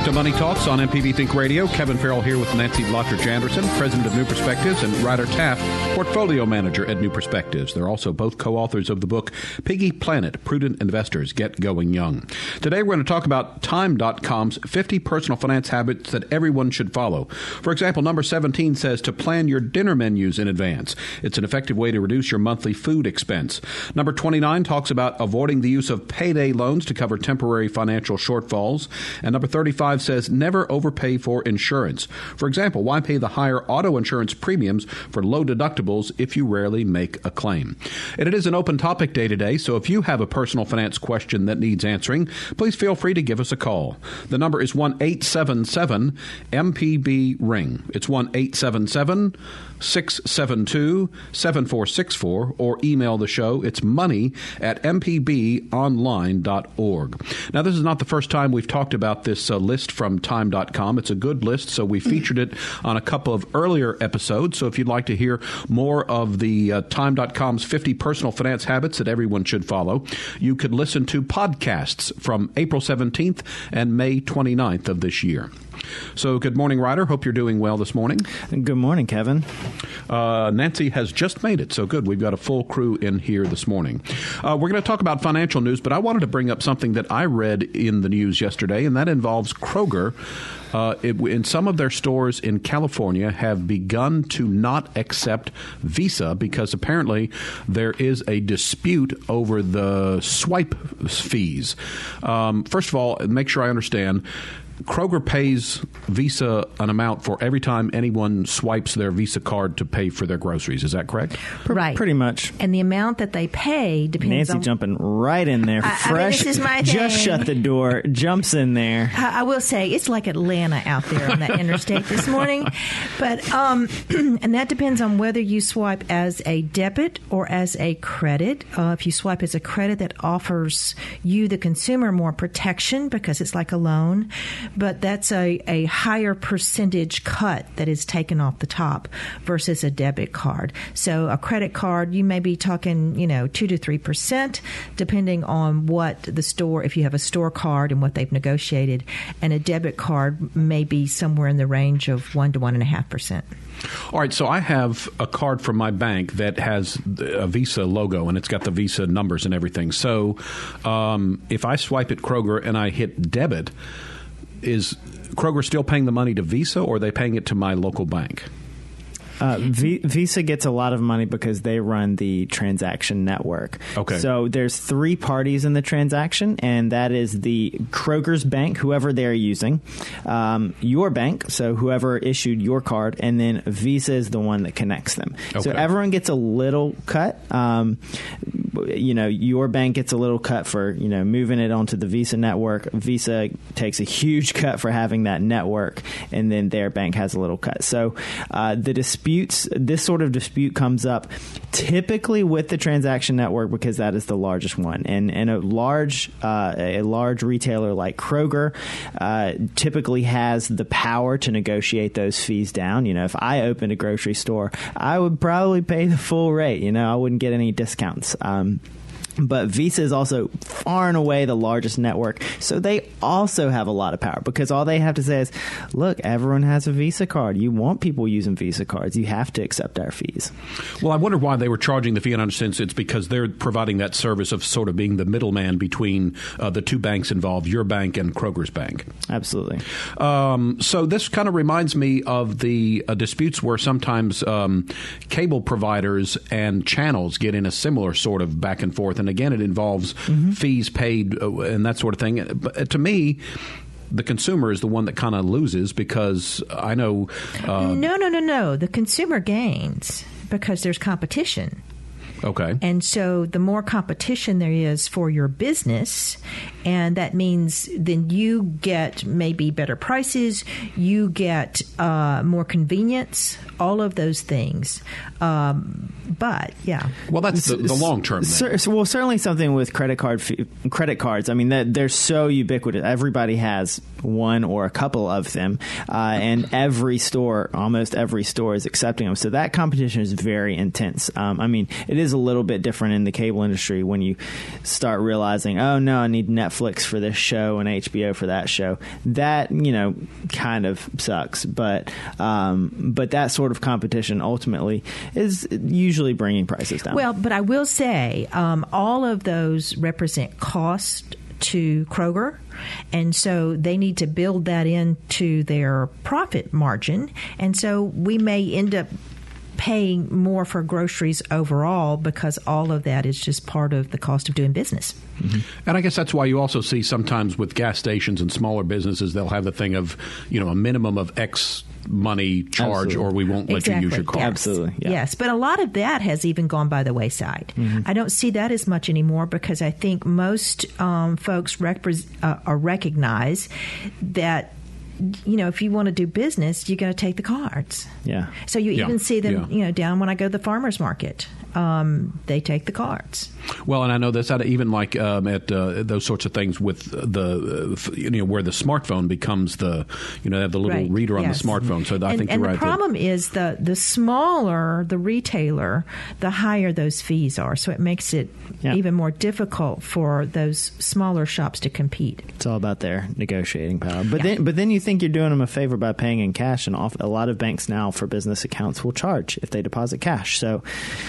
Back to Money Talks on MPB Think Radio. Kevin Farrell here with Nancy Lottridge Anderson, president of New Perspectives, and Ryder Taft, portfolio manager at New Perspectives. They're also both co authors of the book Piggy Planet Prudent Investors Get Going Young. Today we're going to talk about Time.com's 50 personal finance habits that everyone should follow. For example, number 17 says to plan your dinner menus in advance. It's an effective way to reduce your monthly food expense. Number 29 talks about avoiding the use of payday loans to cover temporary financial shortfalls. And number 35 5 says never overpay for insurance. For example, why pay the higher auto insurance premiums for low deductibles if you rarely make a claim? And it is an open topic day today, so if you have a personal finance question that needs answering, please feel free to give us a call. The number is 1 877 MPB Ring. It's 1 877 672 7464 or email the show. It's money at mpbonline.org. Now, this is not the first time we've talked about this uh, list from time.com. It's a good list, so we featured it on a couple of earlier episodes. So if you'd like to hear more of the uh, time.com's 50 personal finance habits that everyone should follow, you could listen to podcasts from April 17th and May 29th of this year. So, good morning, Ryder. Hope you're doing well this morning. Good morning, Kevin. Uh, Nancy has just made it, so good. We've got a full crew in here this morning. Uh, we're going to talk about financial news, but I wanted to bring up something that I read in the news yesterday, and that involves Kroger. Uh, it, in some of their stores in California have begun to not accept Visa because apparently there is a dispute over the swipe fees. Um, first of all, make sure I understand Kroger pays Visa an amount for every time anyone swipes their Visa card to pay for their groceries. Is that correct? Right. Pretty much. And the amount that they pay depends Nancy on. jumping right in there. I- I mean, Fresh. this is my just thing. shut the door, jumps in there. I I will say it's like Atlanta out there on that interstate this morning, but um, and that depends on whether you swipe as a debit or as a credit. Uh, if you swipe as a credit, that offers you, the consumer, more protection because it's like a loan, but that's a, a higher percentage cut that is taken off the top versus a debit card. So a credit card, you may be talking, you know, two to three percent, depending on what the store, if you have a store card and what they've negotiated, and a debit card may be somewhere in the range of one to one and a half percent. All right, so I have a card from my bank that has a Visa logo and it's got the Visa numbers and everything. So um, if I swipe at Kroger and I hit debit, is Kroger still paying the money to Visa or are they paying it to my local bank? Uh, v- Visa gets a lot of money because they run the transaction network. Okay. So there's three parties in the transaction, and that is the Kroger's bank, whoever they're using, um, your bank, so whoever issued your card, and then Visa is the one that connects them. Okay. So everyone gets a little cut. Um, you know, your bank gets a little cut for you know moving it onto the Visa network. Visa takes a huge cut for having that network, and then their bank has a little cut. So uh, the disputes, this sort of dispute comes up typically with the transaction network because that is the largest one, and and a large uh, a large retailer like Kroger uh, typically has the power to negotiate those fees down. You know, if I opened a grocery store, I would probably pay the full rate. You know, I wouldn't get any discounts. Um, but Visa is also far and away the largest network, so they also have a lot of power because all they have to say is, "Look, everyone has a Visa card. You want people using Visa cards. You have to accept our fees." Well, I wonder why they were charging the fee, and I understand it's because they're providing that service of sort of being the middleman between uh, the two banks involved, your bank and Kroger's bank. Absolutely. Um, so this kind of reminds me of the uh, disputes where sometimes um, cable providers and channels get in a similar sort of back and forth, and again, it involves fees paid uh, and that sort of thing. But uh, to me. the consumer is the one that kind of loses because I know. Uh, no, no, no, no. The consumer gains because there's competition. Okay. And so the more competition there is for your business, and that means then you get maybe better prices, you get uh, more convenience, all of those things. Um, but yeah. Well, that's the, the long term. Cer- well, certainly something with credit card fee- credit cards. I mean, that they're so ubiquitous. Everybody has one or a couple of them, uh, and every store, almost every store, is accepting them. So that competition is very intense. Um, I mean, it is a little bit different in the cable industry when you start realizing, oh no, I need Netflix for this show and HBO for that show. That you know kind of sucks, but um, but that sort of competition ultimately is usually bringing prices down. Well, but I will say um, all of those represent cost to Kroger. And so they need to build that into their profit margin. And so we may end up paying more for groceries overall because all of that is just part of the cost of doing business. Mm-hmm. And I guess that's why you also see sometimes with gas stations and smaller businesses, they'll have the thing of, you know, a minimum of X money charge Absolutely. or we won't let exactly. you use your card. Yes. Absolutely, yeah. Yes, but a lot of that has even gone by the wayside. Mm-hmm. I don't see that as much anymore because I think most um, folks repres uh, uh, recognize that you know if you want to do business, you got to take the cards. yeah. So you Yeah, even see them, yeah. you know, down when I go to the farmers market, um, they take the cards. Well, and I know that's out even like um, at uh, those sorts of things with the uh, you know where the smartphone becomes the you know they have the little Right, reader on yes. the smartphone. So I think and you're the right. problem is the the smaller the retailer, the higher those fees are. So it makes it Yeah. even more difficult for those smaller shops to compete. It's all about their negotiating power. But then, but then you think you're doing them a favor by paying in cash, and off, a lot of banks now for business accounts will charge if they deposit cash. So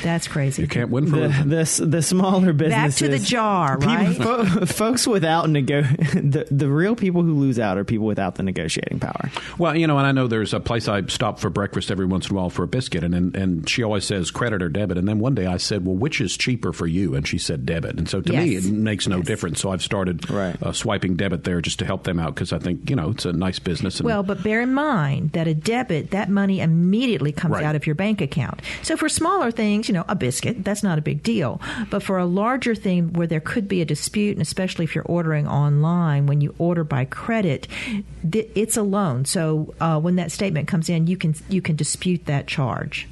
That's crazy. you can't win for the losing. the, the smaller Back to the jar, people- right? fo- folks without nego, the the real people who lose out are people without the negotiating power. Well, you know, and I know there's a place I stop for breakfast every once in a while for a biscuit, and, and and she always says credit or debit. And then one day I said, "Well, which is cheaper for you?" And she said debit. And so to me, it makes no Yes. difference. So I've started Right. uh, swiping debit there just to help them out because I think you know it's a nice business. And, Well, but bear in mind that a debit, that money immediately comes Right. out of your bank account. So for smaller things, you know, a biscuit, that's not a big deal. But for a larger thing where there could be a dispute, and especially if you're ordering online, when you order by credit, th- it's a loan. So uh, when that statement comes in, you can you can dispute that charge.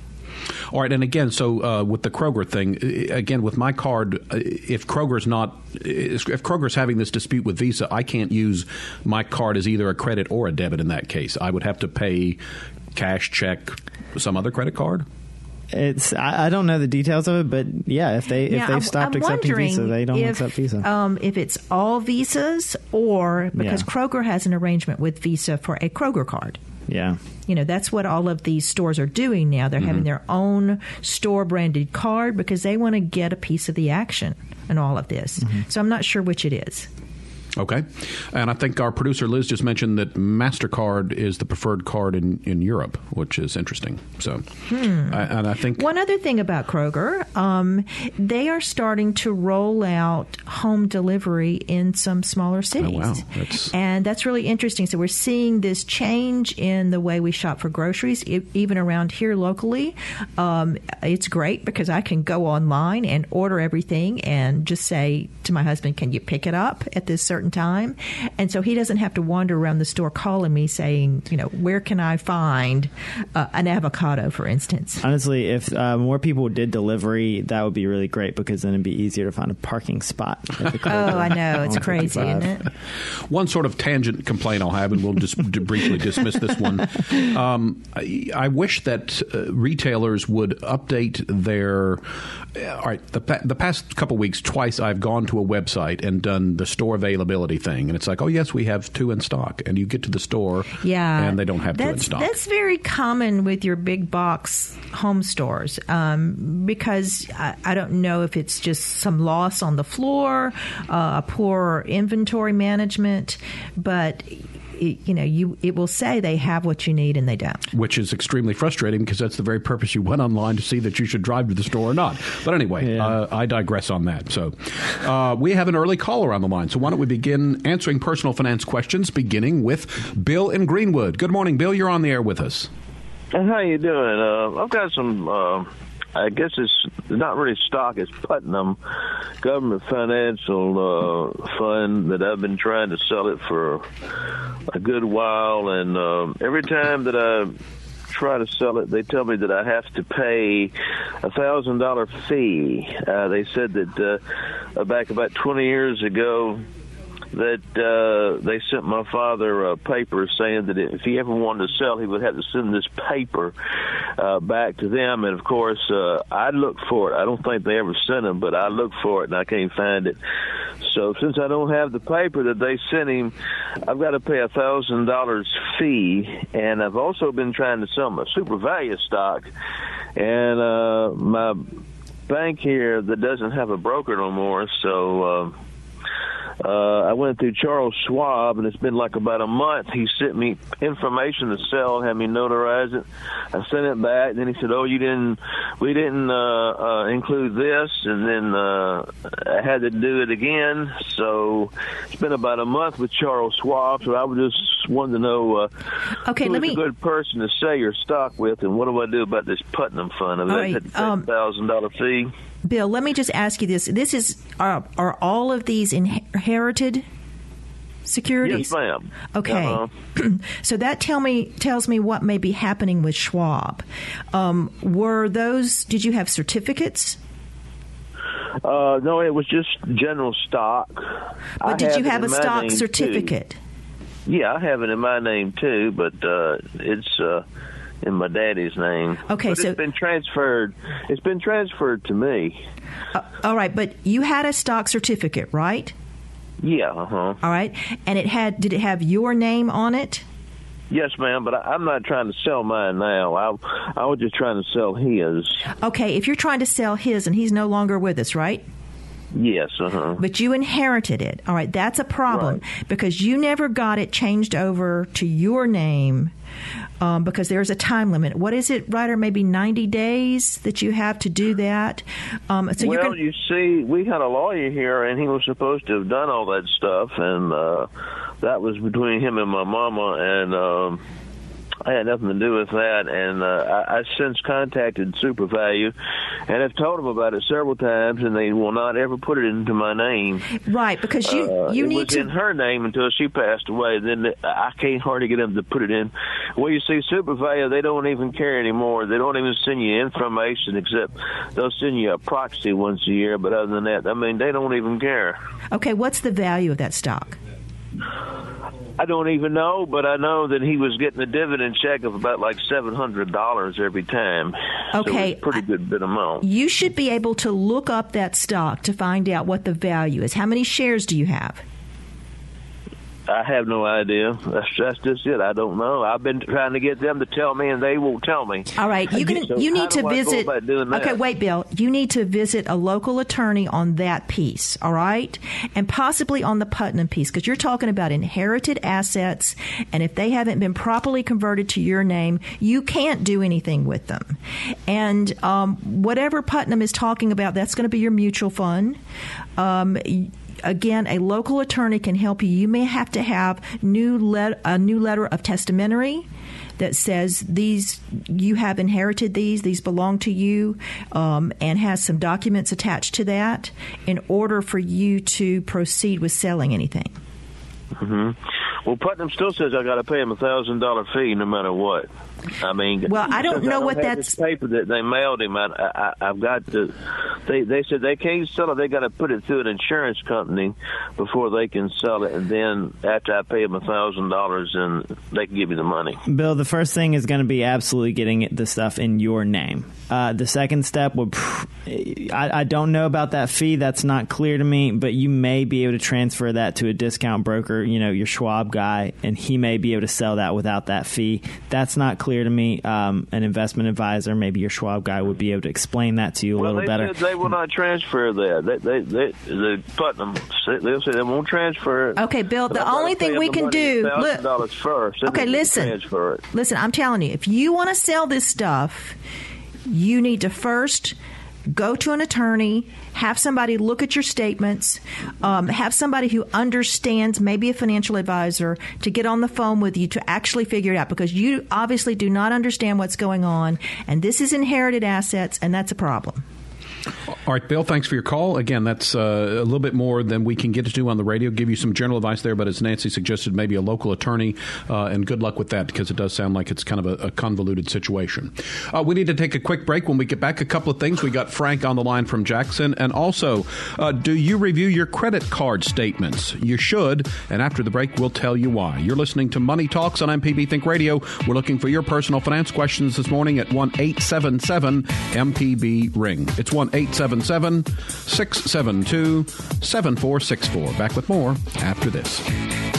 All right, and again, so uh, with the Kroger thing, uh, again with my card, uh, if Kroger's not, if Kroger's having this dispute with Visa, I can't use my card as either a credit or a debit. In that case, I would have to pay cash, check, some other credit card. It's I, I don't know the details of it, but yeah, if they if Now, they've I'm- stopped I'm accepting Visa, they don't if, accept Visa. Um, if it's all visas, or because Yeah. Kroger has an arrangement with Visa for a Kroger card. Yeah. You know, that's what all of these stores are doing now. They're Mm-hmm. having their own store branded card because they want to get a piece of the action in all of this. Mm-hmm. So I'm not sure which it is. Okay, and I think our producer Liz just mentioned that Mastercard is the preferred card in, in Europe, which is interesting. So, I, and I think One other thing about Kroger, um, they are starting to roll out home delivery in some smaller cities. Oh, wow. That's- And that's really interesting. So we're seeing this change in the way we shop for groceries, e- even around here locally. Um, it's great because I can go online and order everything and just say to my husband, Can you pick it up at this certain time? And so he doesn't have to wander around the store calling me saying, You know, where can I find uh, an avocado, for instance? Honestly, if uh, more people did delivery, that would be really great because then it'd be easier to find a parking spot. Oh, I know. It's crazy, isn't it? One sort of tangent complaint I'll have, and we'll just briefly dismiss this one. Um, I, I wish that uh, retailers would update their. uh, all right, the, pa- the past couple weeks, twice I've gone to a website and done the store availability thing, and it's like, oh yes, we have two in stock, and you get to the store, Yeah, and they don't have two in that's, stock. That's very common with your big box home stores um, because I, I don't know if it's just some loss on the floor, uh, a poor inventory management, but it, you know, you it will say they have what you need and they don't. Which is extremely frustrating because that's the very purpose you went online to see that you should drive to the store or not. But anyway, yeah. uh, I digress on that. So uh, we have an early caller on the line. So why don't we begin answering personal finance questions, beginning with Bill in Greenwood. Good morning, Bill. You're on the air with us. How you doing? Uh, I've got some. I guess it's not really stock. It's Putnam Government Financial uh, Fund that I've been trying to sell it for a good while, and uh, every time that I try to sell it, they tell me that I have to pay a thousand dollar fee. Uh, they said that uh, back about twenty years ago that uh, they sent my father a paper saying that if he ever wanted to sell, he would have to send this paper uh, back to them. And of course, uh, I looked for it. I don't think they ever sent him, but I looked for it and I can't find it. So since I don't have the paper that they sent him, I've got to pay a thousand dollars fee, and I've also been trying to sell my SuperValu stock, and uh, my bank here that doesn't have a broker no more, so. Uh, uh, I went through Charles Schwab, and it's been like about a month. He sent me information to sell, had me notarize it. I sent it back. And then he said, "Oh, you didn't, we didn't uh, uh, include this," and then uh, I had to do it again. So it's been about a month with Charles Schwab. So I was just wanting to know, uh, okay, let me a good person to sell your stock with, and what do I do about this Putnam fund? I've right, um, thousand dollar fee. Bill, let me just ask you this: This is are, are all of these inherited securities? Yes, ma'am. Okay, uh-huh. so that tell me tells me what may be happening with Schwab. Um, were those? Did you have certificates? Uh, no, it was just general stock. But I did you have a stock certificate? Too. Yeah, I have it in my name too, but uh, it's. Uh, in my daddy's name. Okay, but so it's been transferred. It's been transferred to me. Uh, all right, but you had a stock certificate, right? Yeah. Uh huh. All right, and it had. Did it have your name on it? Yes, ma'am, but I, am not trying to sell mine now. I, I was just trying to sell his. Okay, if you're trying to sell his and he's no longer with us, right? Yes, uh-huh. But you inherited it. All right, that's a problem right. because you never got it changed over to your name um, because there's a time limit. What is it, Ryder? Maybe 90 days that you have to do that. Um, so well, gonna... you see, we had a lawyer here, and he was supposed to have done all that stuff, and uh, that was between him and my mama, and. Um, I had nothing to do with that, and uh, I, I since contacted SuperValu, and I've told them about it several times, and they will not ever put it into my name. Right, because you uh, you it need was to in her name until she passed away. Then I can't hardly get them to put it in. Well, you see, SuperValu they don't even care anymore. They don't even send you information except they'll send you a proxy once a year. But other than that, I mean, they don't even care. Okay, what's the value of that stock? I don't even know, but I know that he was getting a dividend check of about like seven hundred dollars every time. Okay, so pretty good bit amount. You should be able to look up that stock to find out what the value is. How many shares do you have? I have no idea. That's, that's just it. I don't know. I've been trying to get them to tell me, and they won't tell me. All right, you can. So you need to visit. Okay, wait, Bill. You need to visit a local attorney on that piece. All right, and possibly on the Putnam piece because you're talking about inherited assets, and if they haven't been properly converted to your name, you can't do anything with them. And um, whatever Putnam is talking about, that's going to be your mutual fund. Um, again, a local attorney can help you. You may have to have new let, a new letter of testamentary that says these you have inherited these these belong to you um, and has some documents attached to that in order for you to proceed with selling anything mm-hmm. well putnam still says i got to pay him a thousand dollar fee no matter what I mean, well, I don't know I don't what that's paper that they mailed him. I, I, have got to. They they said they can't sell it. They got to put it through an insurance company before they can sell it, and then after I pay them a thousand dollars, and they can give me the money. Bill, the first thing is going to be absolutely getting the stuff in your name. Uh, the second step would. I, I don't know about that fee. That's not clear to me, but you may be able to transfer that to a discount broker. You know, your Schwab guy, and he may be able to sell that without that fee. That's not clear clear to me. Um, an investment advisor, maybe your Schwab guy, would be able to explain that to you a well, little they better. Said they will not transfer that. They they they, they Putnam. They'll say they won't transfer it. Okay, Bill. The only thing we can do. Look, dollars first. Okay, listen. Transfer it. Listen, I'm telling you, if you want to sell this stuff, you need to first go to an attorney, have somebody look at your statements, um, have somebody who understands, maybe a financial advisor, to get on the phone with you to actually figure it out because you obviously do not understand what's going on, and this is inherited assets, and that's a problem. All right, Bill, thanks for your call. Again, that's uh, a little bit more than we can get to do on the radio. Give you some general advice there, but as Nancy suggested, maybe a local attorney, uh, and good luck with that because it does sound like it's kind of a, a convoluted situation. Uh, we need to take a quick break. When we get back, a couple of things. We got Frank on the line from Jackson, and also, uh, do you review your credit card statements? You should, and after the break, we'll tell you why. You're listening to Money Talks on MPB Think Radio. We're looking for your personal finance questions this morning at one eight seven seven MPB Ring. It's one 877 672 7464. Back with more after this.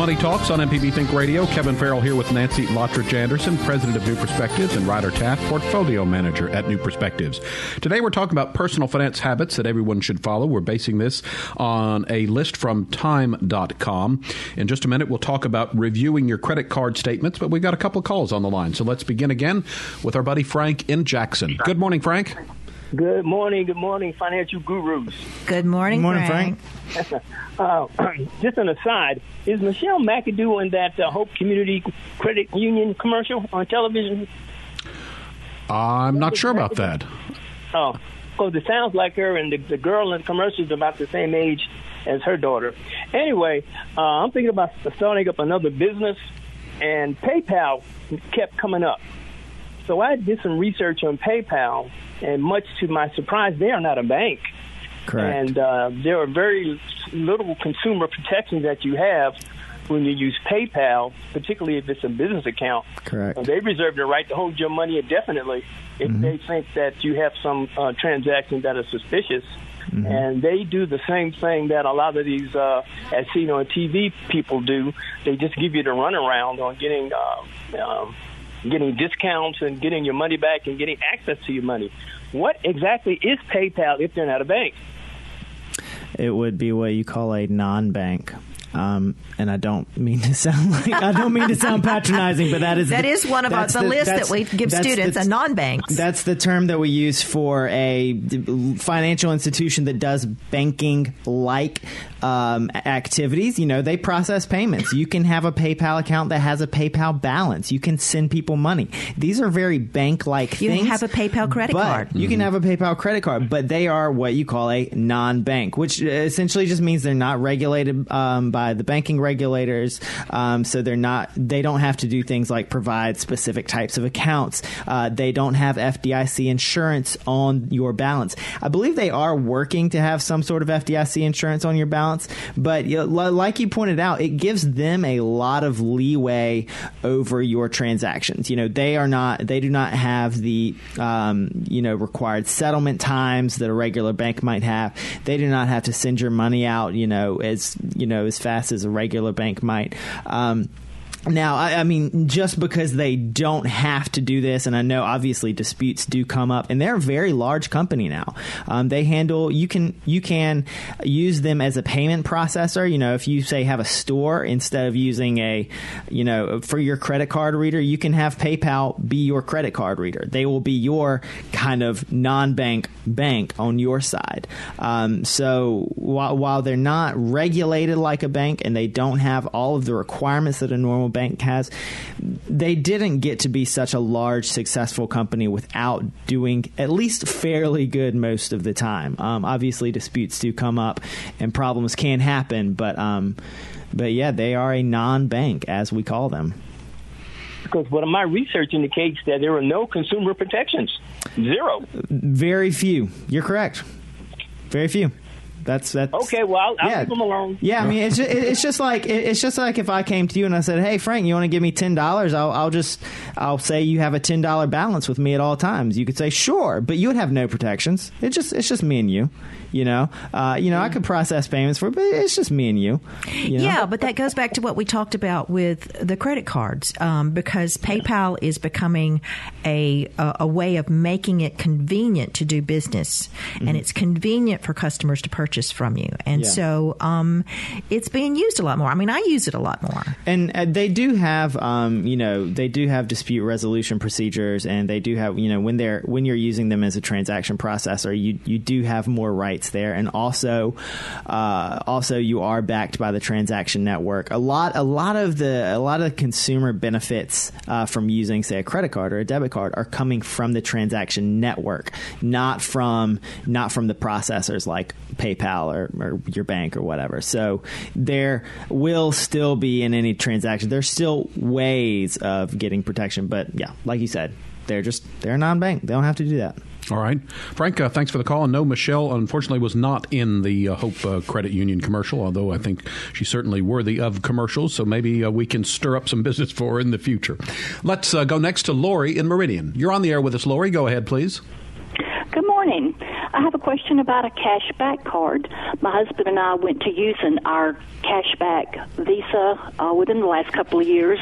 Money Talks on MPB Think Radio. Kevin Farrell here with Nancy Lottridge Anderson, president of New Perspectives, and Ryder Taft, portfolio manager at New Perspectives. Today we're talking about personal finance habits that everyone should follow. We're basing this on a list from time.com. In just a minute, we'll talk about reviewing your credit card statements, but we've got a couple of calls on the line. So let's begin again with our buddy Frank in Jackson. Good morning, Frank. Good morning, good morning, financial gurus. Good morning, Good morning, Frank. Frank. Uh, just an aside, is Michelle McAdoo in that uh, Hope Community Credit Union commercial on television? I'm not sure about that. Oh, because it sounds like her, and the, the girl in the commercial is about the same age as her daughter. Anyway, uh, I'm thinking about starting up another business, and PayPal kept coming up. So I did some research on PayPal, and much to my surprise, they are not a bank. Correct. And uh, there are very little consumer protections that you have when you use PayPal, particularly if it's a business account. Correct. Uh, they reserve the right to hold your money indefinitely if Mm-hmm. they think that you have some uh, transactions that are suspicious. Mm-hmm. And they do the same thing that a lot of these, uh, as seen on TV, people do. They just give you the runaround on getting uh, um, getting discounts and getting your money back and getting access to your money. What exactly is PayPal if they're not a bank? it would be what you call a non-bank. Um, and I don't mean to sound like I don't mean to sound patronizing, but that is That the, is one of our, that's the, list that we give students, the- a non-bank. That's the term that we use for a financial institution that does banking like um, activities. You know, they process payments. You can have a PayPal account that has a PayPal balance. You can send people money. These are very bank like You can have a PayPal credit but card. You can have a PayPal credit card, but they are what you call a non bank, which essentially just means they're not regulated um, by the banking regulators. Um, so they're not, they don't have to do things like provide specific types of accounts. Uh, they don't have FDIC insurance on your balance. I believe they are working to have some sort of FDIC insurance on your balance, but you know, like you pointed out, it gives them a lot of leeway over your transactions. You know, they are not, they do not have the, um, you know, required settlement times that a regular bank might have. They do not have to send your money out, you know, as, you know, as fast as a regular bank might. Um, Now, I, I, mean, just because they don't have to do this, and I know obviously disputes do come up, and they're a very large company now. Um, they handle you can you can use them as a payment processor. You know, if you say have a store instead of using a, you know, for your credit card reader, you can have PayPal be your credit card reader. They will be your kind of non-bank bank on your side. Um, so while while they're not regulated like a bank and they don't have all of the requirements that a normal bank has, they didn't get to be such a large, successful company without doing at least fairly good most of the time. Um, obviously, disputes do come up and problems can happen, but um, but yeah, they are a non-bank as we call them. Because what my research indicates that there are no consumer protections, zero. Very few. You're correct. Very few. That's that's okay. Well, I'll, I'll yeah. leave them alone. Yeah, I mean, it's just, it's just like it's just like if I came to you and I said, "Hey, Frank, you want to give me ten dollars?" I'll, I'll just I'll say you have a ten dollar balance with me at all times. You could say sure, but you would have no protections. It just it's just me and you. You know, uh, you know, I could process payments for, but it's just me and you. you know? Yeah, but that goes back to what we talked about with the credit cards, um, because PayPal is becoming a, a, a way of making it convenient to do business, mm-hmm. and it's convenient for customers to purchase from you, and yeah. so um, it's being used a lot more. I mean, I use it a lot more, and uh, they do have, um, you know, they do have dispute resolution procedures, and they do have, you know, when they're when you're using them as a transaction processor, you you do have more rights there, and also uh, also you are backed by the transaction network. A lot a lot of the a lot of the consumer benefits uh, from using say a credit card or a debit card are coming from the transaction network, not from not from the processors like PayPal or, or your bank or whatever. So there will still be in any transaction. There's still ways of getting protection, but yeah, like you said, they're just they're non-bank. They don't have to do that. All right. Frank, uh, thanks for the call. And no, Michelle, unfortunately, was not in the uh, Hope uh, Credit Union commercial, although I think she's certainly worthy of commercials. So maybe uh, we can stir up some business for her in the future. Let's uh, go next to Lori in Meridian. You're on the air with us, Lori. Go ahead, please. Good morning. I have a question about a cashback card. My husband and I went to using our cashback Visa uh, within the last couple of years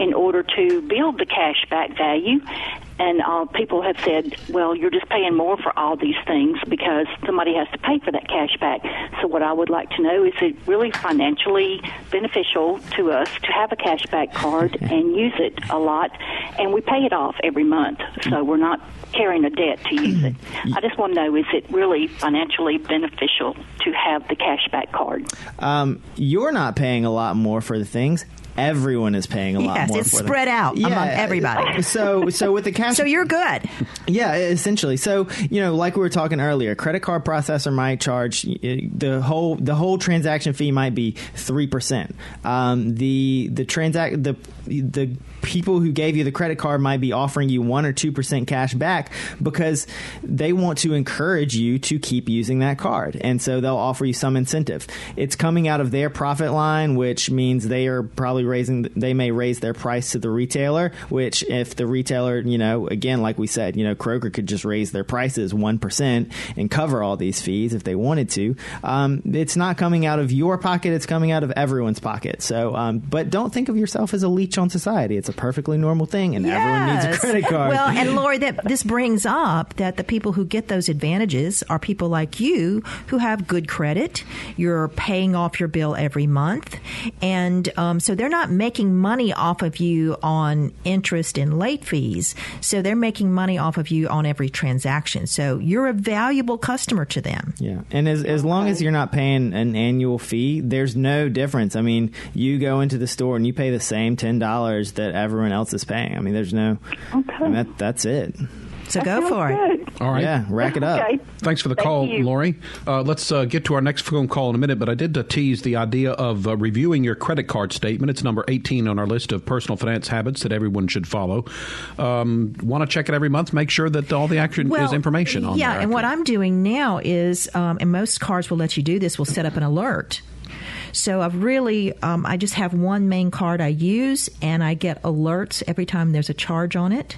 in order to build the cashback value. And uh, people have said, well, you're just paying more for all these things because somebody has to pay for that cash back. So, what I would like to know is it really financially beneficial to us to have a cashback card and use it a lot? And we pay it off every month, so we're not carrying a debt to use it. I just want to know is it really financially beneficial to have the cashback card? Um, you're not paying a lot more for the things everyone is paying a lot yes, more. It's spread them. out yeah. among everybody. So, so with the cash, so you're good. Yeah, essentially. So you know, like we were talking earlier, credit card processor might charge the whole the whole transaction fee might be three percent. Um, the the transact the the people who gave you the credit card might be offering you one or two percent cash back because they want to encourage you to keep using that card, and so they'll offer you some incentive. It's coming out of their profit line, which means they are probably raising. They may raise their price to the retailer, which if the retailer, you know, again, like we said, you know, Kroger could just raise their prices one percent and cover all these fees if they wanted to. Um, it's not coming out of your pocket; it's coming out of everyone's pocket. So, um, but don't think of yourself as a leech on society. It's a perfectly normal thing, and yes. everyone needs a credit card. Well, and Lori, that this brings up that the people who get those advantages are people like you who have good credit. You're paying off your bill every month, and um, so they're not making money off of you on interest and late fees. So they're making money off of you on every transaction. So you're a valuable customer to them. Yeah, and as as long as you're not paying an annual fee, there's no difference. I mean, you go into the store and you pay the same ten dollars that everyone else is paying. I mean, there's no. Okay. I mean, that, that's it. So that go for good. it. All right. Yeah, rack it up. Okay. Thanks for the Thank call, you. Lori. Uh, let's uh, get to our next phone call in a minute, but I did uh, tease the idea of uh, reviewing your credit card statement. It's number 18 on our list of personal finance habits that everyone should follow. Um, Want to check it every month? Make sure that all the action well, is information on yeah, there. and what I'm doing now is, um, and most cards will let you do this, will set up an alert So I've really, um, I just have one main card I use, and I get alerts every time there's a charge on it.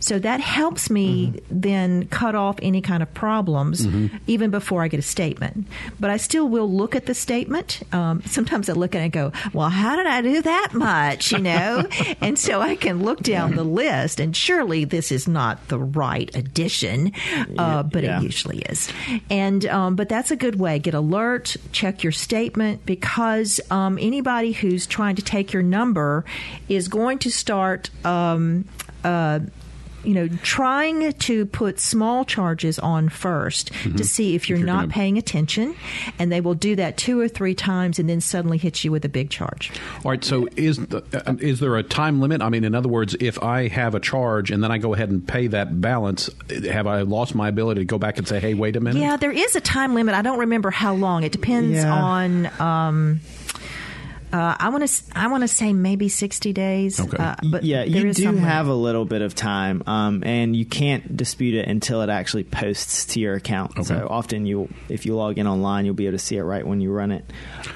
So that helps me mm-hmm. then cut off any kind of problems mm-hmm. even before I get a statement. But I still will look at the statement. Um, sometimes I look at it and go, well, how did I do that much? You know? and so I can look down the list, and surely this is not the right addition, uh, but yeah. it usually is. And, um, but that's a good way. Get alert, check your statement, because um, anybody who's trying to take your number is going to start um, uh, you know, trying to put small charges on 1st mm-hmm. to see if you're, if you're not gonna... paying attention, and they will do that two or three times, and then suddenly hit you with a big charge. All right. So is the, uh, is there a time limit? I mean, in other words, if I have a charge and then I go ahead and pay that balance, have I lost my ability to go back and say, "Hey, wait a minute"? Yeah, there is a time limit. I don't remember how long. It depends yeah. on. Um, uh, I want to. I want to say maybe sixty days. Okay. Uh, but yeah, you do have a little bit of time, um, and you can't dispute it until it actually posts to your account. Okay. So often, you if you log in online, you'll be able to see it right when you run it.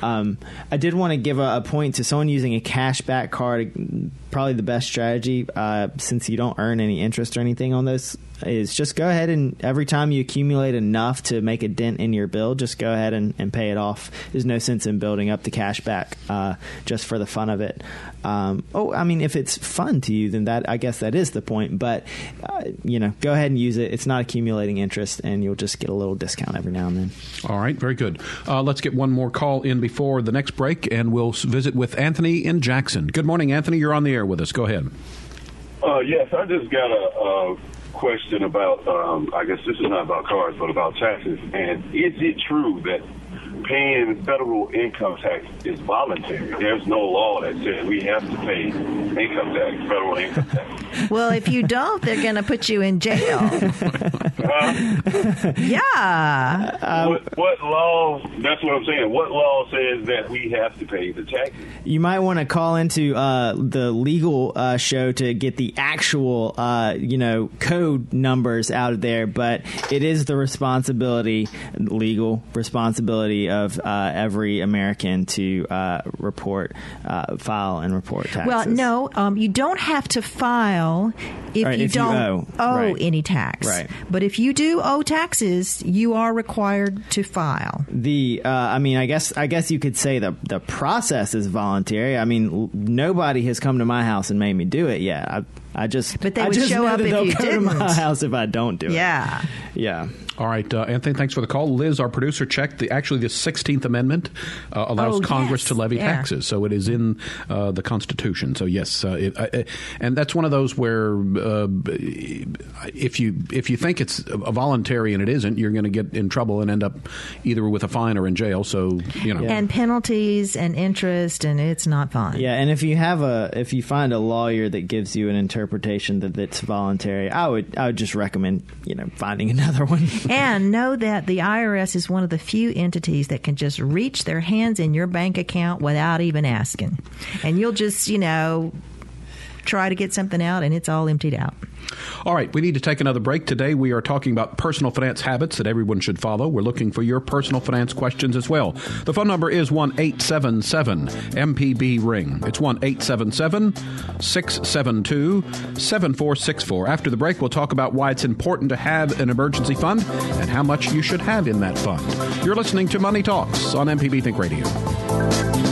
Um, I did want to give a, a, point to someone using a cashback card. Probably the best strategy, uh, since you don't earn any interest or anything on those is just go ahead and every time you accumulate enough to make a dent in your bill, just go ahead and, and pay it off. There's no sense in building up the cash back uh, just for the fun of it. Um, oh, I mean, if it's fun to you, then that I guess that is the point. But uh, you know, go ahead and use it. It's not accumulating interest, and you'll just get a little discount every now and then. All right, very good. Uh, let's get one more call in before the next break, and we'll visit with Anthony in Jackson. Good morning, Anthony. You're on the air with us. Go ahead. Uh, yes, I just got a, question about, um, I guess this is not about cars, but about taxes. And is it true that paying federal income tax is voluntary. There's no law that says we have to pay income tax, federal income tax. Well, if you don't, they're going to put you in jail. uh, yeah. Um, what, what, law? That's what I'm saying. What law says that we have to pay the taxes? You might want to call into uh, the legal uh, show to get the actual, uh, you know, code numbers out of there. But it is the responsibility, legal responsibility of uh, every American to uh, report, uh, file, and report taxes. Well, no, um, you don't have to file if right, you if don't you owe, owe right. any tax. Right. But if you do owe taxes, you are required to file. The, uh, I mean, I guess, I guess you could say the the process is voluntary. I mean, nobody has come to my house and made me do it yet. I, I just, but they would show up if you didn't. My house if I don't do yeah. it. Yeah, yeah. All right, uh, Anthony, thanks for the call. Liz, our producer, checked the actually the Sixteenth Amendment uh, allows oh, Congress yes. to levy yeah. taxes, so it is in uh, the Constitution. So yes, uh, it, uh, and that's one of those where uh, if you if you think it's a voluntary and it isn't, you're going to get in trouble and end up either with a fine or in jail. So you know, yeah. and penalties and interest, and it's not fun. Yeah, and if you have a if you find a lawyer that gives you an interpretation that it's voluntary, I would I would just recommend you know finding another one and know that the IRS is one of the few entities that can just reach their hands in your bank account without even asking. And you'll just, you know, try to get something out and it's all emptied out. All right, we need to take another break. Today we are talking about personal finance habits that everyone should follow. We're looking for your personal finance questions as well. The phone number is 1 877 MPB Ring. It's 1 877 672 7464. After the break, we'll talk about why it's important to have an emergency fund and how much you should have in that fund. You're listening to Money Talks on MPB Think Radio.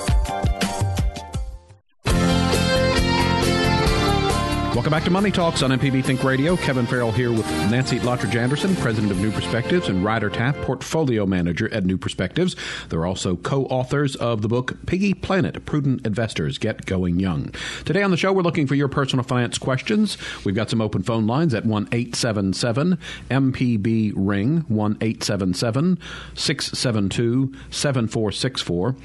Welcome back to Money Talks on MPB Think Radio. Kevin Farrell here with Nancy Lottridge Anderson, president of New Perspectives, and Ryder Taft, portfolio manager at New Perspectives. They're also co authors of the book Piggy Planet Prudent Investors Get Going Young. Today on the show, we're looking for your personal finance questions. We've got some open phone lines at 1 877 MPB Ring, 1 877 672 7464.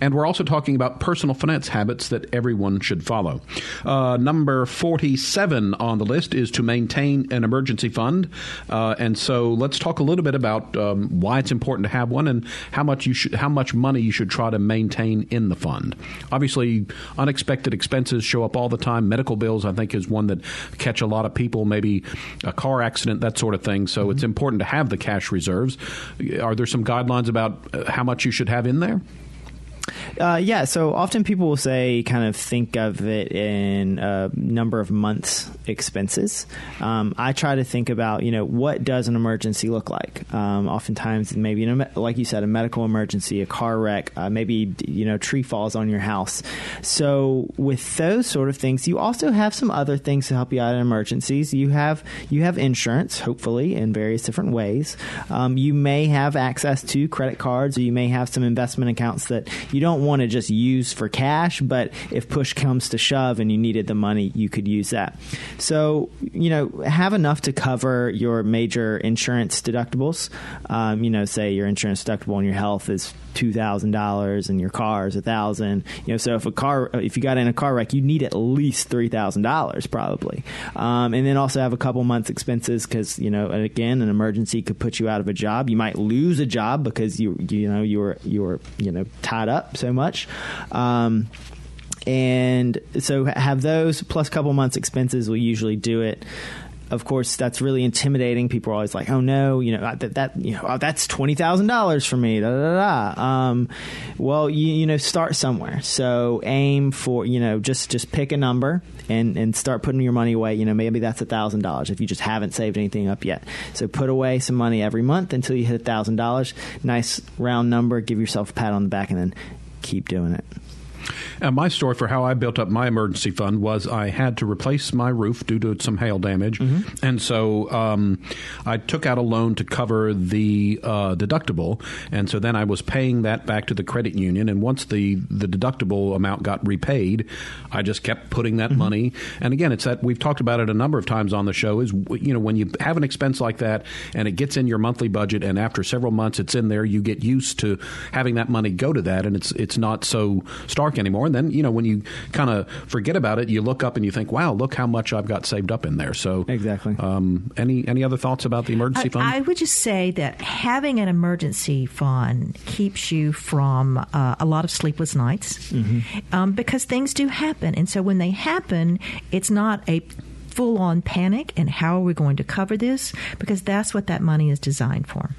And we're also talking about personal finance habits that everyone should follow. Uh, number 40 47 on the list is to maintain an emergency fund. Uh, and so let's talk a little bit about um, why it's important to have one and how much you should, how much money you should try to maintain in the fund. Obviously, unexpected expenses show up all the time. Medical bills, I think, is one that catch a lot of people. Maybe a car accident, that sort of thing. So mm-hmm. it's important to have the cash reserves. Are there some guidelines about uh, how much you should have in there? Uh, yeah, so often people will say, kind of think of it in a number of months expenses. Um, I try to think about, you know, what does an emergency look like? Um, oftentimes, maybe, like you said, a medical emergency, a car wreck, uh, maybe, you know, tree falls on your house. So with those sort of things, you also have some other things to help you out in emergencies. You have you have insurance, hopefully, in various different ways. Um, you may have access to credit cards, or you may have some investment accounts that you don't want to just use for cash, but if push comes to shove and you needed the money, you could use that. So, you know, have enough to cover your major insurance deductibles. Um, you know, say your insurance deductible on your health is two thousand dollars and your car is a thousand. You know, so if a car, if you got in a car wreck, you need at least three thousand dollars probably, um, and then also have a couple months expenses because you know, again, an emergency could put you out of a job. You might lose a job because you you know you were you were you know tied up so much. Um, and so have those plus a couple months expenses will usually do it of course, that's really intimidating. People are always like, "Oh no, you know that, that you know oh, that's twenty thousand dollars for me." Da, da, da. Um, well, you you know start somewhere. So aim for you know just just pick a number and and start putting your money away. You know maybe that's thousand dollars if you just haven't saved anything up yet. So put away some money every month until you hit thousand dollars. Nice round number. Give yourself a pat on the back and then keep doing it. And my story for how I built up my emergency fund was I had to replace my roof due to some hail damage, mm-hmm. and so um, I took out a loan to cover the uh, deductible, and so then I was paying that back to the credit union. And once the the deductible amount got repaid, I just kept putting that mm-hmm. money. And again, it's that we've talked about it a number of times on the show. Is you know when you have an expense like that and it gets in your monthly budget, and after several months it's in there, you get used to having that money go to that, and it's it's not so stark anymore. And then, you know, when you kind of forget about it, you look up and you think, wow, look how much I've got saved up in there. So, exactly. Um, any, any other thoughts about the emergency I, fund? I would just say that having an emergency fund keeps you from uh, a lot of sleepless nights mm-hmm. um, because things do happen. And so when they happen, it's not a full on panic and how are we going to cover this because that's what that money is designed for.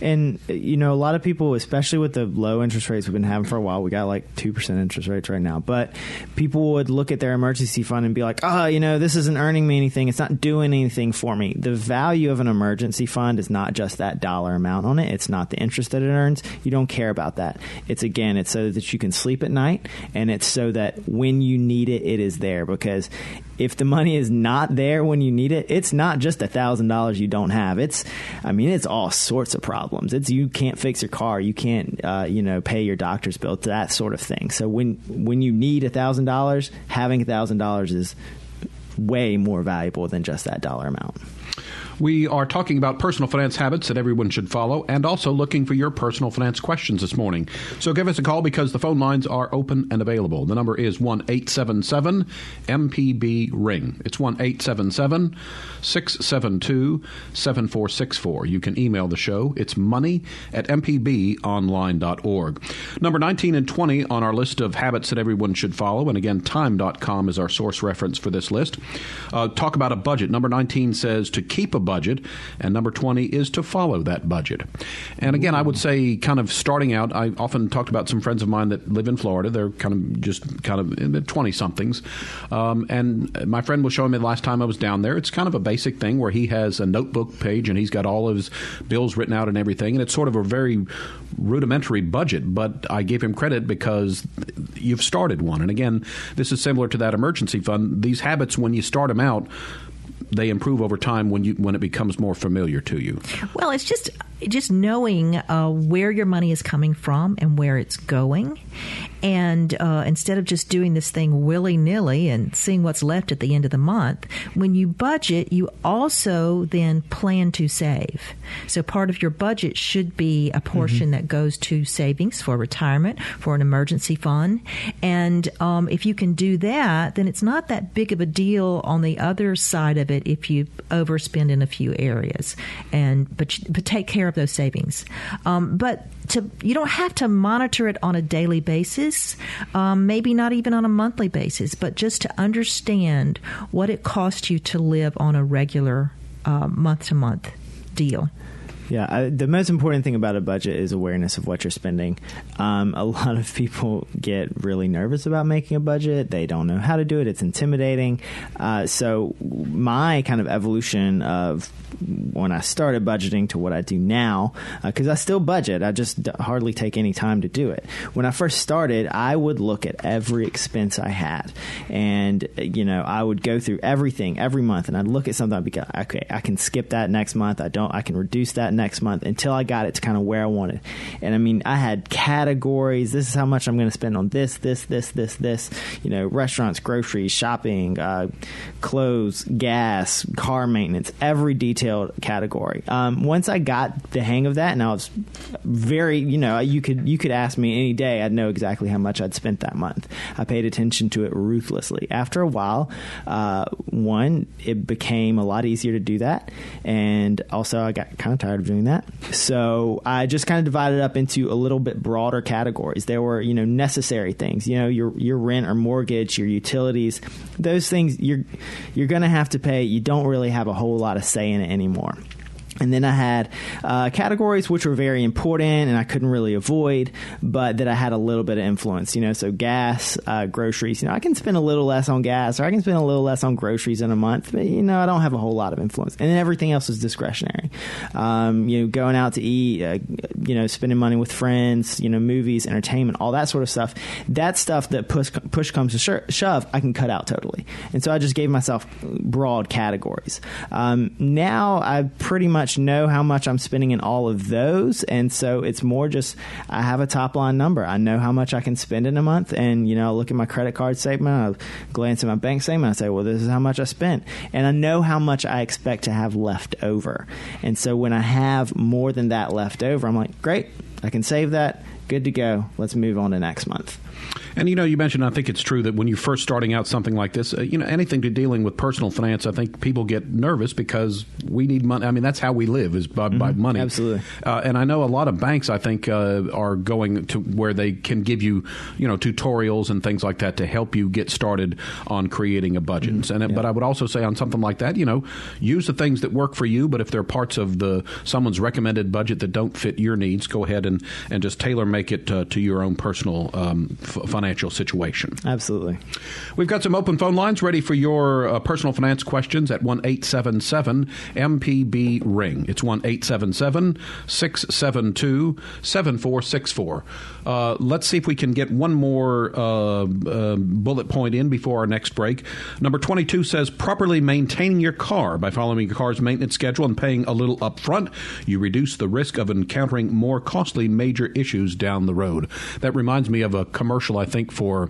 And you know, a lot of people, especially with the low interest rates we've been having for a while, we got like two percent interest rates right now. But people would look at their emergency fund and be like, "Oh, you know, this isn't earning me anything. It's not doing anything for me." The value of an emergency fund is not just that dollar amount on it. It's not the interest that it earns. You don't care about that. It's again, it's so that you can sleep at night, and it's so that when you need it, it is there. Because if the money is not there when you need it, it's not just a thousand dollars you don't have. It's, I mean, it's all sorts of problems. It's you can't fix your car, you can't, uh, you know, pay your doctor's bill, that sort of thing. So when when you need a thousand dollars, having a thousand dollars is way more valuable than just that dollar amount. We are talking about personal finance habits that everyone should follow and also looking for your personal finance questions this morning. So give us a call because the phone lines are open and available. The number is 1 877 MPB Ring. It's 1 877 672 7464. You can email the show. It's money at mpbonline.org. Number 19 and 20 on our list of habits that everyone should follow. And again, time.com is our source reference for this list. Uh, talk about a budget. Number 19 says to keep a budget, and number 20 is to follow that budget. And again, I would say, kind of starting out, I often talked about some friends of mine that live in Florida. They're kind of just kind of in the 20 somethings. Um, and my friend was showing me the last time I was down there. It's kind of a basic thing where he has a notebook page and he's got all of his bills written out and everything. And it's sort of a very rudimentary budget, but I gave him credit because you've started one. And again, this is similar to that emergency fund. These habits, when you start them out, they improve over time when you when it becomes more familiar to you. Well, it's just just knowing uh, where your money is coming from and where it's going, and uh, instead of just doing this thing willy nilly and seeing what's left at the end of the month, when you budget, you also then plan to save. So part of your budget should be a portion mm-hmm. that goes to savings for retirement, for an emergency fund, and um, if you can do that, then it's not that big of a deal on the other side of it if you overspend in a few areas, and but but take care of those savings. Um, but to you don't have to monitor it on a daily basis, um, maybe not even on a monthly basis, but just to understand what it costs you to live on a regular month to month deal. Yeah, I, the most important thing about a budget is awareness of what you're spending. Um, a lot of people get really nervous about making a budget. They don't know how to do it. It's intimidating. Uh, so my kind of evolution of when I started budgeting to what I do now, because uh, I still budget, I just hardly take any time to do it. When I first started, I would look at every expense I had, and you know, I would go through everything every month, and I'd look at something. I'd be like, okay, I can skip that next month. I don't. I can reduce that next month until I got it to kind of where I wanted. And I mean, I had categories. This is how much I'm going to spend on this, this, this, this, this. You know, restaurants, groceries, shopping, uh, clothes, gas, car maintenance, every detailed category. Um, once I got the hang of that, and I was very, you know, you could you could ask me any day, I'd know exactly how much I'd spent that month. I paid attention to it ruthlessly. After a while, uh, one, it became a lot easier to do that, and also I got kind of tired of doing that. So I just kind of divided up into a little bit broader categories. There were, you know, necessary things, you know, your your rent or mortgage, your utilities, those things you're you're going to have to pay. You don't really have a whole lot of say in it anymore. And then I had uh, categories which were very important and I couldn't really avoid, but that I had a little bit of influence. You know, so gas, uh, groceries. You know, I can spend a little less on gas or I can spend a little less on groceries in a month, but you know, I don't have a whole lot of influence. And then everything else is discretionary. Um, you know, going out to eat, uh, you know, spending money with friends, you know, movies, entertainment, all that sort of stuff. That stuff that push push comes to shove, I can cut out totally. And so I just gave myself broad categories. Um, now I pretty much much know how much I'm spending in all of those. And so it's more just, I have a top line number. I know how much I can spend in a month. And, you know, I look at my credit card statement, I glance at my bank statement, I say, well, this is how much I spent. And I know how much I expect to have left over. And so when I have more than that left over, I'm like, great, I can save that. Good to go. Let's move on to next month. And you know, you mentioned, I think it's true that when you're first starting out something like this, uh, you know, anything to dealing with personal finance, I think people get nervous because we need money. I mean, that's how we live is by, mm-hmm. by money. Absolutely. Uh, and I know a lot of banks, I think, uh, are going to where they can give you, you know, tutorials and things like that to help you get started on creating a budget. Mm-hmm. And yeah. but I would also say on something like that, you know, use the things that work for you. But if there are parts of the someone's recommended budget that don't fit your needs, go ahead and and just tailor make it uh, to your own personal um, f- financial situation. Absolutely. We've got some open phone lines ready for your uh, personal finance questions at 1 877 MPB Ring. It's 1 877 672 7464. Uh, let's see if we can get one more uh, uh, bullet point in before our next break. Number 22 says properly maintaining your car by following your car's maintenance schedule and paying a little upfront. You reduce the risk of encountering more costly major issues down the road. That reminds me of a commercial I think think for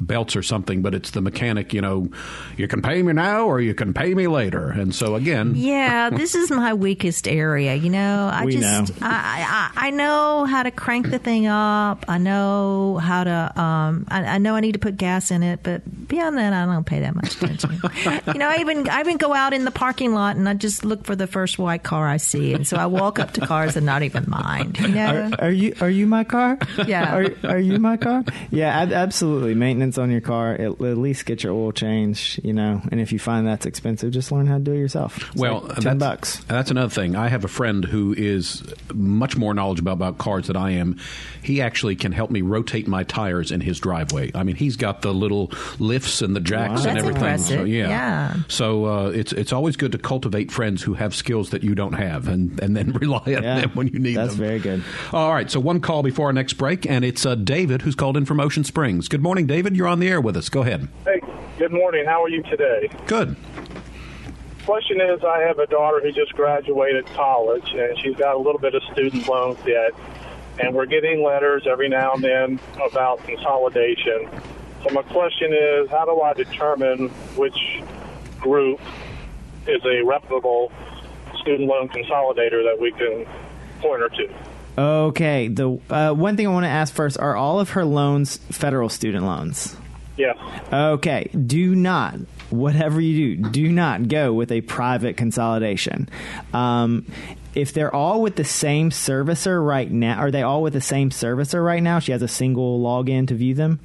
belts or something, but it's the mechanic, you know, you can pay me now or you can pay me later. And so again, yeah, this is my weakest area. You know, I we just know. I, I, I know how to crank the thing up. I know how to um I, I know I need to put gas in it, but beyond that, I don't pay that much attention. you know, I even I even go out in the parking lot and I just look for the first white car I see, and so I walk up to cars and not even mind. You know, Yeah. Are you are you my car? Yeah. Are, are you my car? Yeah, ab- absolutely. Maintenance on your car. At, at least get your oil changed. You know, and if you find that's expensive, just learn how to do it yourself. It's Well, like ten that's, bucks. That's another thing. I have a friend who is much more knowledgeable about cars than I am. He actually can help me rotate my tires in his driveway. I mean, he's got the little lifts and the jacks Wow. and That's everything. So yeah. Yeah. So uh, it's it's always good to cultivate friends who have skills that you don't have, and and then rely on Yeah, them when you need that's them. That's very good. All right. So one call before our next break, and it's uh, David who's called in from Ocean Springs. Good morning, David. You're on the air with us. Go ahead. Hey, good morning. How are you today? Good. Question is, I have a daughter who just graduated college, and she's got a little bit of student loan debt, and we're getting letters every now and then about consolidation. So my question is, how do I determine which group is a reputable student loan consolidator that we can point her to? Okay. The uh, one thing I want to ask first: Are all of her loans federal student loans? Yes. Okay. Do not, whatever you do, do not go with a private consolidation. Um, if they're all with the same servicer right now, are they all with the same servicer right now? She has a single login to view them.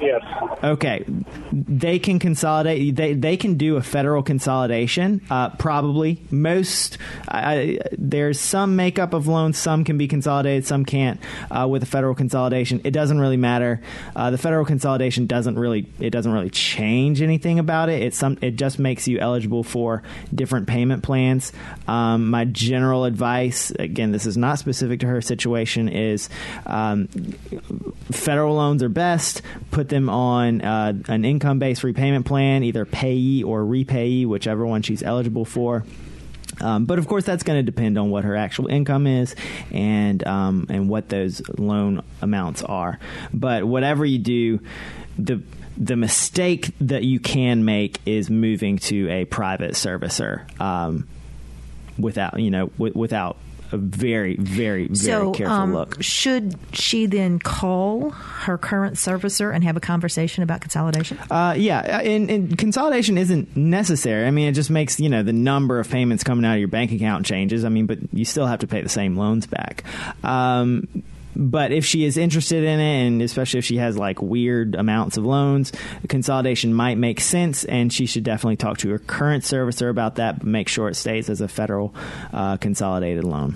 Yes. Okay, they can consolidate. They they can do a federal consolidation. Uh, probably most. I, there's some makeup of loans. Some can be consolidated. Some can't. Uh, with a federal consolidation, it doesn't really matter. Uh, the federal consolidation doesn't really. It doesn't really change anything about it. It's some. It just makes you eligible for different payment plans. Um, my general advice, again, this is not specific to her situation, is um, federal loans are best. Put them on uh, an income based repayment plan, either PAYE or REPAYE, whichever one she's eligible for. Um, but of course, that's going to depend on what her actual income is and um, and what those loan amounts are. But whatever you do, the the mistake that you can make is moving to a private servicer um, without you know w- without a very very very so, careful um, look. should she then call her current servicer and have a conversation about consolidation? Uh, yeah, and, and consolidation isn't necessary. I mean, it just makes you know the number of payments coming out of your bank account changes. I mean, but you still have to pay the same loans back. Um, but if she is interested in it, and especially if she has like weird amounts of loans, consolidation might make sense, and she should definitely talk to her current servicer about that. But make sure it stays as a federal uh, consolidated loan.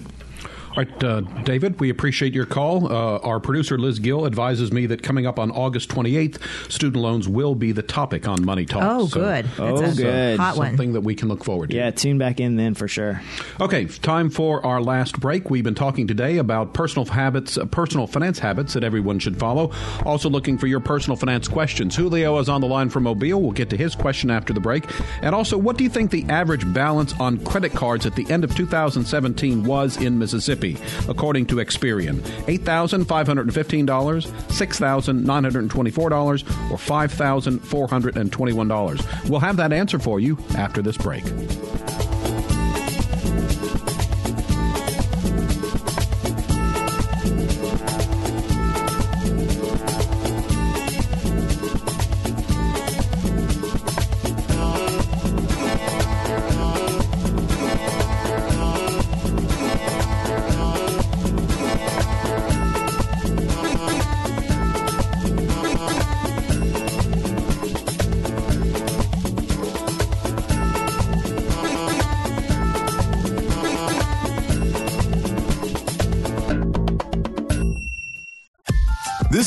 All right, uh, David, we appreciate your call. Uh, our producer, Liz Gill, advises me that coming up on August 28th, student loans will be the topic on Money Talk. Oh, So, good. Oh, That's a good. hot one. Something that we can look forward to. Yeah, tune back in then for sure. Okay, time for our last break. We've been talking today about personal habits, uh, personal finance habits that everyone should follow. Also looking for your personal finance questions. Julio is on the line from Mobile. We'll get to his question after the break. And also, what do you think the average balance on credit cards at the end of 2017 was in Mississippi, according to Experian? $8,515, $6,924, or $5,421. We'll have that answer for you after this break.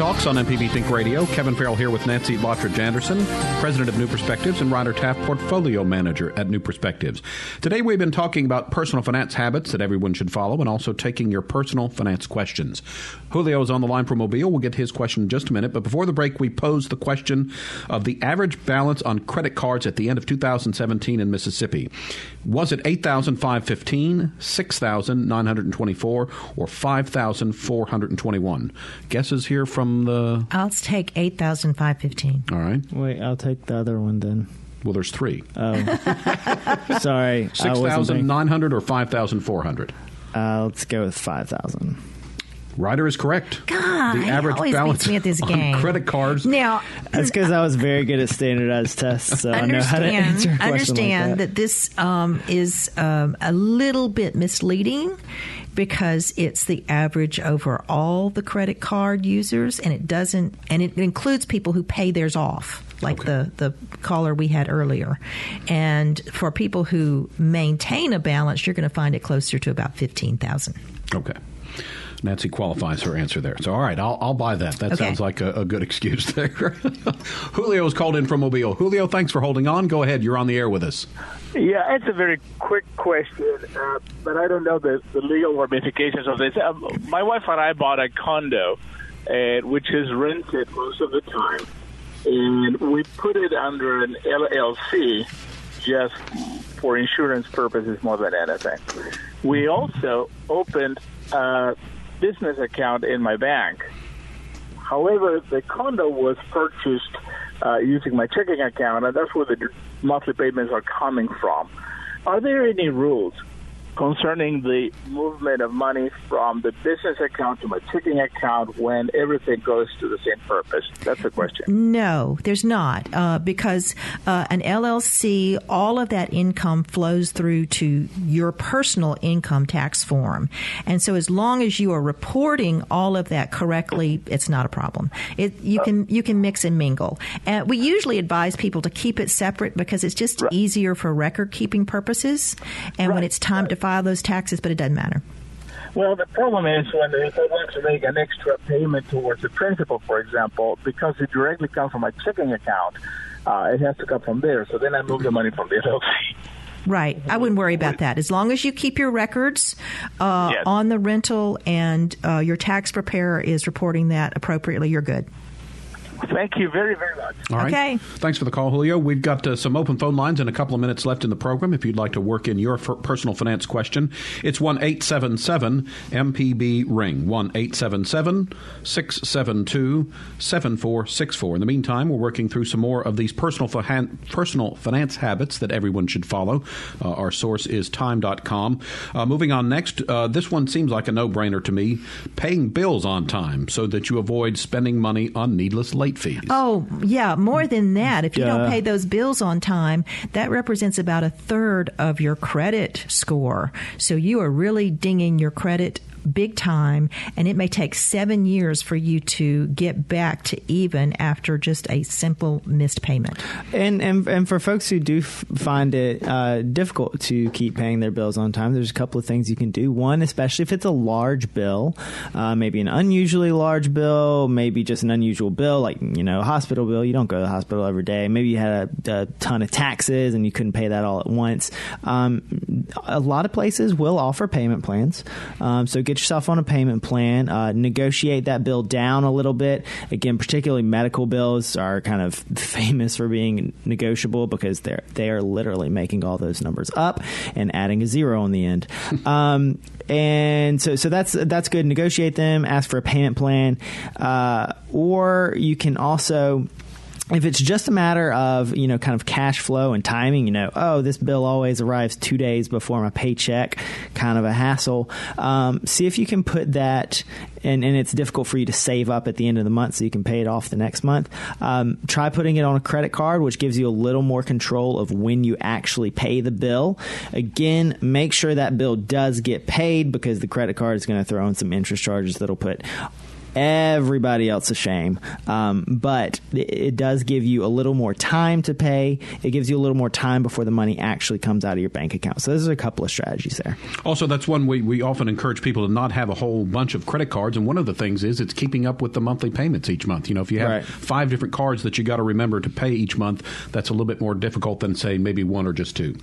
Talks on MPB Think Radio. Kevin Farrell here with Nancy Lottridge Anderson, President of New Perspectives, and Ryder Taft, Portfolio Manager at New Perspectives. Today we've been talking about personal finance habits that everyone should follow and also taking your personal finance questions. Julio is on the line from Mobile. We'll get his question in just a minute. But before the break, we posed the question of the average balance on credit cards at the end of 2017 in Mississippi. Was it 8515 6924 or 5421 Guesses here from the. I'll take eight thousand five fifteen. All right. Wait, I'll take the other one then. Well, there's three. Oh, sorry. I 6,900 or 5,400? Uh, let's go with five thousand. Ryder is correct. God, the average always balance me at this on game. credit cards. Now, That's because I was very good at standardized tests, so I know how to answer a question understand like that. that. this um, is um, a little bit misleading because it's the average over all the credit card users, and it doesn't, and it includes people who pay theirs off. Like the, the caller we had earlier. And for people who maintain a balance, you're going to find it closer to about 15000 Okay. Nancy qualifies her answer there. So, all right, I'll, I'll buy that. That Okay. sounds like a, a good excuse there. Julio's called in from Mobile. Julio, thanks for holding on. Go ahead. You're on the air with us. Yeah, it's a very quick question, uh, but I don't know the, the legal ramifications of this. Um, my wife and I bought a condo, uh, which is rented most of the time, and we put it under an LLC just for insurance purposes more than anything. We also opened a business account in my bank. However, the condo was purchased uh, using my checking account, and that's where the monthly payments are coming from. Are there any rules concerning the movement of money from the business account to my checking account when everything goes to the same purpose? That's the question. No, there's not, uh, because uh, an LLC, all of that income flows through to your personal income tax form, and so as long as you are reporting all of that correctly, it's not a problem. It, you can you can mix and mingle. And we usually advise people to keep it separate because it's just easier for record keeping purposes, and when it's time to file those taxes, but it doesn't matter. Well, the problem is when if I want to make an extra payment towards the principal, for example, because it directly comes from my checking account, uh, it has to come from there. So then I move the money from the LLC. Right. I wouldn't worry about that. As long as you keep your records uh, Yes. on the rental and uh, your tax preparer is reporting that appropriately, you're good. Thank you very, very much. All right. Okay. Thanks for the call, Julio. We've got uh, some open phone lines and a couple of minutes left in the program. If you'd like to work in your f- personal finance question, it's one eight seven seven MPB ring one eight seven seven six seven two seven four six four. In the meantime, we're working through some more of these personal fi- personal finance habits that everyone should follow. Uh, our source is time.com. Uh, moving on next, uh, this one seems like a no-brainer to me: paying bills on time so that you avoid spending money on needless late fees. Oh, yeah, more than that. If you Duh. don't pay those bills on time, that represents about a third of your credit score. So you are really dinging your credit big time, and it may take seven years for you to get back to even after just a simple missed payment. And, and and for folks who do f- find it uh, difficult to keep paying their bills on time, there's a couple of things you can do. One, especially if it's a large bill, uh, maybe an unusually large bill, maybe just an unusual bill, like you know a hospital bill. You don't go to the hospital every day. Maybe you had a, a ton of taxes and you couldn't pay that all at once. Um, a lot of places will offer payment plans, um, so get yourself on a payment plan. Uh, negotiate that bill down a little bit. Again, particularly medical bills are kind of famous for being negotiable because they're they are literally making all those numbers up and adding a zero on the end. um, and so so that's that's good. Negotiate them. Ask for a payment plan, uh, or you can also if it's just a matter of you know kind of cash flow and timing you know oh this bill always arrives two days before my paycheck kind of a hassle. Um, see if you can put that and, and it's difficult for you to save up at the end of the month so you can pay it off the next month. Um, try putting it on a credit card which gives you a little more control of when you actually pay the bill. Again make sure that bill does get paid because the credit card is going to throw in some interest charges that'll put everybody else a shame. Um, but it, it does give you a little more time to pay. It gives you a little more time before the money actually comes out of your bank account. So there's a couple of strategies there. Also, that's one we, we often encourage people to not have a whole bunch of credit cards. And one of the things is it's keeping up with the monthly payments each month. You know, if you have Right. five different cards that you got to remember to pay each month, that's a little bit more difficult than, say, maybe one or just two.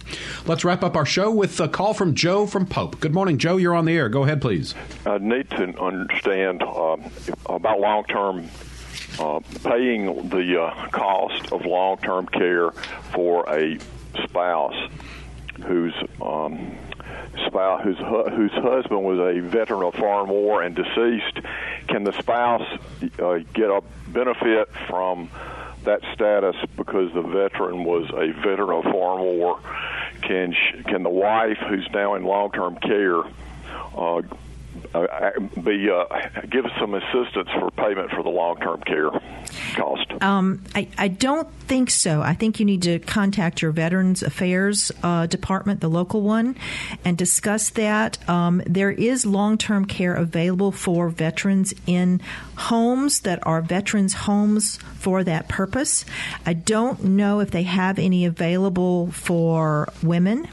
Let's wrap up our show with a call from Joe from Pope. Good morning, Joe. You're on the air. Go ahead, please. I need to understand um, about long term. Uh, paying the uh, cost of long term care for a spouse whose um, spouse whose hu- whose husband was a veteran of foreign war and deceased, can the spouse uh, get a benefit from that status because the veteran was a veteran of foreign war? Can sh- can the wife who's now in long term care uh, be uh, give some assistance for payment for the long term care cost? Um, I, I don't think so. I think you need to contact your Veterans Affairs uh, Department, the local one, and discuss that. Um, there is long term care available for veterans in homes that are veterans' homes for that purpose. I don't know if they have any available for women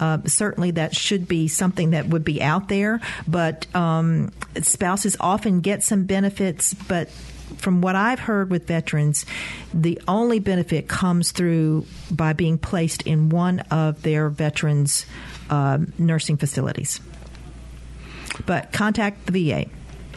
uh, certainly, that should be something that would be out there. But um, spouses often get some benefits, but from what I've heard with veterans, the only benefit comes through by being placed in one of their veterans' uh, nursing facilities. But contact the VA.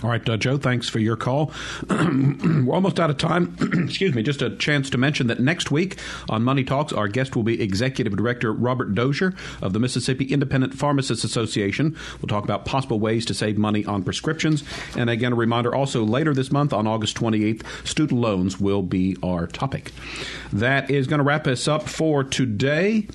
All right, uh, Joe, thanks for your call. We're almost out of time. Excuse me. Just a chance to mention that next week on Money Talks, our guest will be Executive Director Robert Dozier of the Mississippi Independent Pharmacists Association. We'll talk about possible ways to save money on prescriptions. And again, a reminder also later this month on August 28th, student loans will be our topic. That is going to wrap us up for today.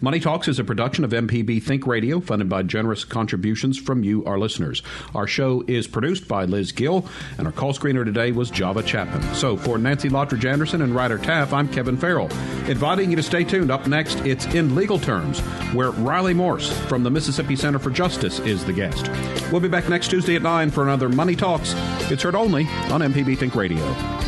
Money Talks is a production of MPB Think Radio, funded by generous contributions from you, our listeners. Our show is produced by Liz Gill, and our call screener today was Java Chapman. So for Nancy Lottridge Anderson and Ryder Taft, I'm Kevin Farrell, inviting you to stay tuned. Up next, it's In Legal Terms, where Riley Morse from the Mississippi Center for Justice is the guest. We'll be back next Tuesday at 9 for another Money Talks. It's heard only on MPB Think Radio.